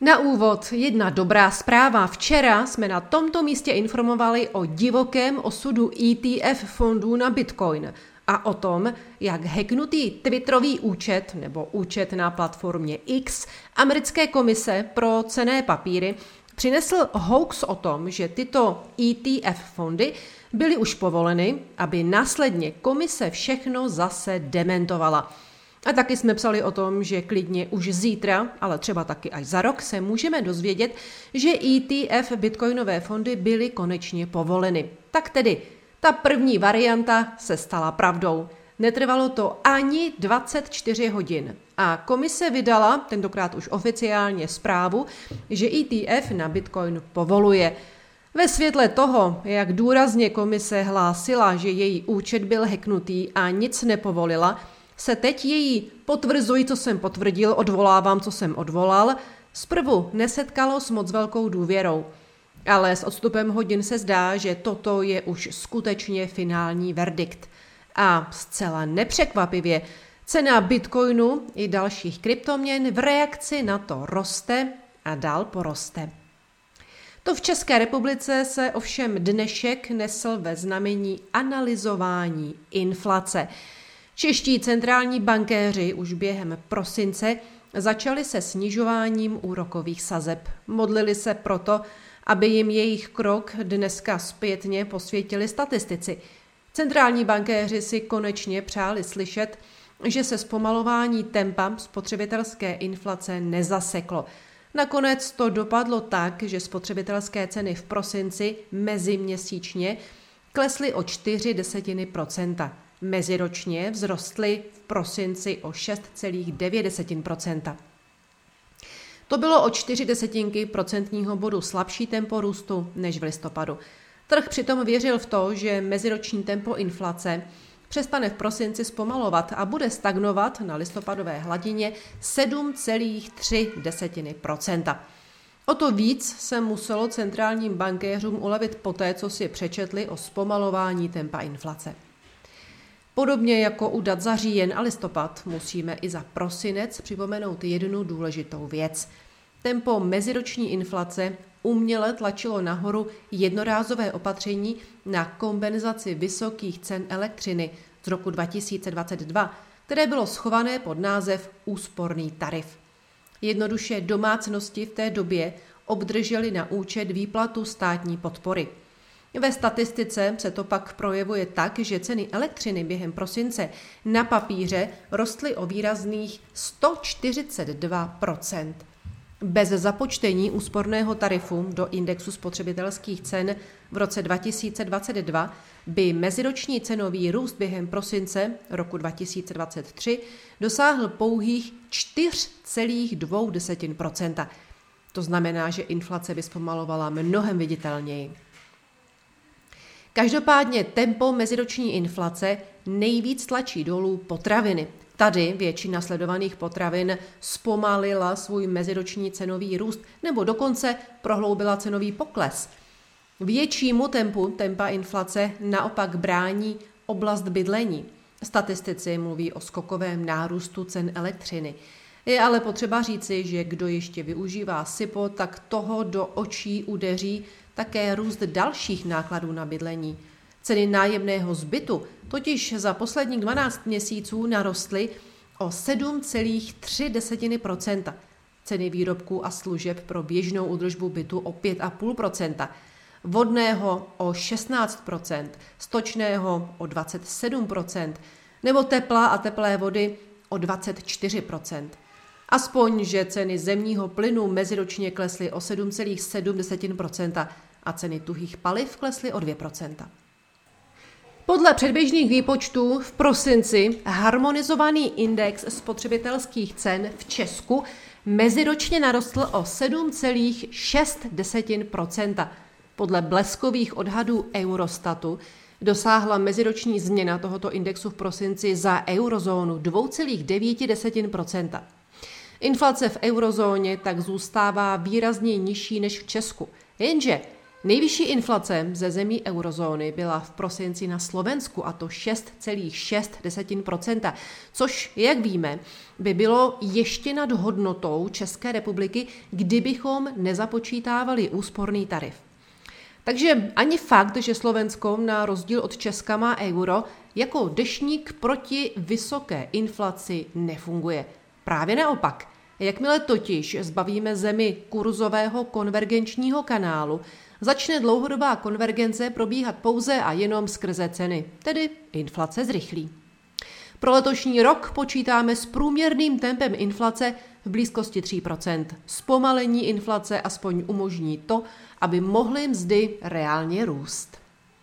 Na úvod jedna dobrá zpráva. Včera jsme na tomto místě informovali o divokém osudu ETF fondů na Bitcoin a o tom, jak hacknutý Twitterový účet nebo účet na platformě X americké komise pro cené papíry přinesl hoax o tom, že tyto ETF fondy byly už povoleny, aby následně komise všechno zase dementovala. A taky jsme psali o tom, že klidně už zítra, ale třeba taky až za rok, se můžeme dozvědět, že ETF bitcoinové fondy byly konečně povoleny. Tak tedy, ta první varianta se stala pravdou. Netrvalo to ani 24 hodin a komise vydala, tentokrát už oficiálně zprávu, že ETF na Bitcoin povoluje. Ve světle toho, jak důrazně komise hlásila, že její účet byl heknutý a nic nepovolila, se teď její potvrzuji, co jsem potvrdil, odvolávám, co jsem odvolal, zprvu nesetkalo s moc velkou důvěrou. Ale s odstupem hodin se zdá, že toto je už skutečně finální verdikt. A zcela nepřekvapivě, cena bitcoinu i dalších kryptoměn v reakci na to roste a dál poroste. To v České republice se ovšem dnešek nesl ve znamení analyzování inflace. Čeští centrální bankéři už během prosince začali se snižováním úrokových sazeb. Modlili se proto, aby jim jejich krok dneska zpětně posvětili statistici. Centrální bankéři si konečně přáli slyšet, že se zpomalování tempa spotřebitelské inflace nezaseklo. Nakonec to dopadlo tak, že spotřebitelské ceny v prosinci meziměsíčně klesly o 4 desetiny procenta. Meziročně vzrostly v prosinci o 6,9% To bylo o 4 desetinky procentního bodu slabší tempo růstu než v listopadu. Trh přitom věřil v to, že meziroční tempo inflace přestane v prosinci zpomalovat a bude stagnovat na listopadové hladině 7,3% O to víc se muselo centrálním bankéřům ulevit poté, co si přečetli o zpomalování tempa inflace. Podobně jako u dat za říjen a listopad musíme i za prosinec připomenout jednu důležitou věc. Tempo meziroční inflace uměle tlačilo nahoru jednorázové opatření na kompenzaci vysokých cen elektřiny z roku 2022, které bylo schované pod název úsporný tarif. Jednoduše domácnosti v té době obdrželi na účet výplatu státní podpory – ve statistice se to pak projevuje tak, že ceny elektřiny během prosince na papíře rostly o výrazných 142% bez započtení úsporného tarifu do indexu spotřebitelských cen v roce 2022 by meziroční cenový růst během prosince roku 2023 dosáhl pouhých 4,2% To znamená, že inflace by zpomalovala mnohem viditelněji. Každopádně tempo meziroční inflace nejvíc tlačí dolů potraviny. Tady většina sledovaných potravin zpomalila svůj meziroční cenový růst nebo dokonce prohloubila cenový pokles. Většímu tempu tempa inflace naopak brání oblast bydlení. Statistici mluví o skokovém nárůstu cen elektřiny. Je ale potřeba říci, že kdo ještě využívá SIPO, tak toho do očí udeří také růst dalších nákladů na bydlení. Ceny nájemného zbytu totiž za posledních 12 měsíců narostly o 7,3% ceny výrobků a služeb pro běžnou údržbu bytu o 5,5% vodného o 16% stočného o 27% nebo tepla a teplé vody o 24% Aspoň, že ceny zemního plynu meziročně klesly o 7,7 a ceny tuhých paliv klesly o 2% podle předběžných výpočtů v prosinci harmonizovaný index spotřebitelských cen v Česku meziročně narostl o 7,6% Podle bleskových odhadů Eurostatu dosáhla meziroční změna tohoto indexu v prosinci za eurozónu 2,9% Inflace v eurozóně tak zůstává výrazně nižší než v Česku. Jenže Nejvyšší inflace ze zemí eurozóny byla v prosinci na Slovensku a to 6,6%, což, jak víme, by bylo ještě nad hodnotou České republiky, kdybychom nezapočítávali úsporný tarif. Takže ani fakt, že Slovensko na rozdíl od Česka má euro, jako dešník proti vysoké inflaci nefunguje. Právě naopak. Jakmile totiž zbavíme zemi kurzového konvergenčního kanálu, začne dlouhodobá konvergence probíhat pouze a jenom skrze ceny, tedy inflace zrychlí. Pro letošní rok počítáme s průměrným tempem inflace v blízkosti 3% Zpomalení inflace aspoň umožní to, aby mohly mzdy reálně růst.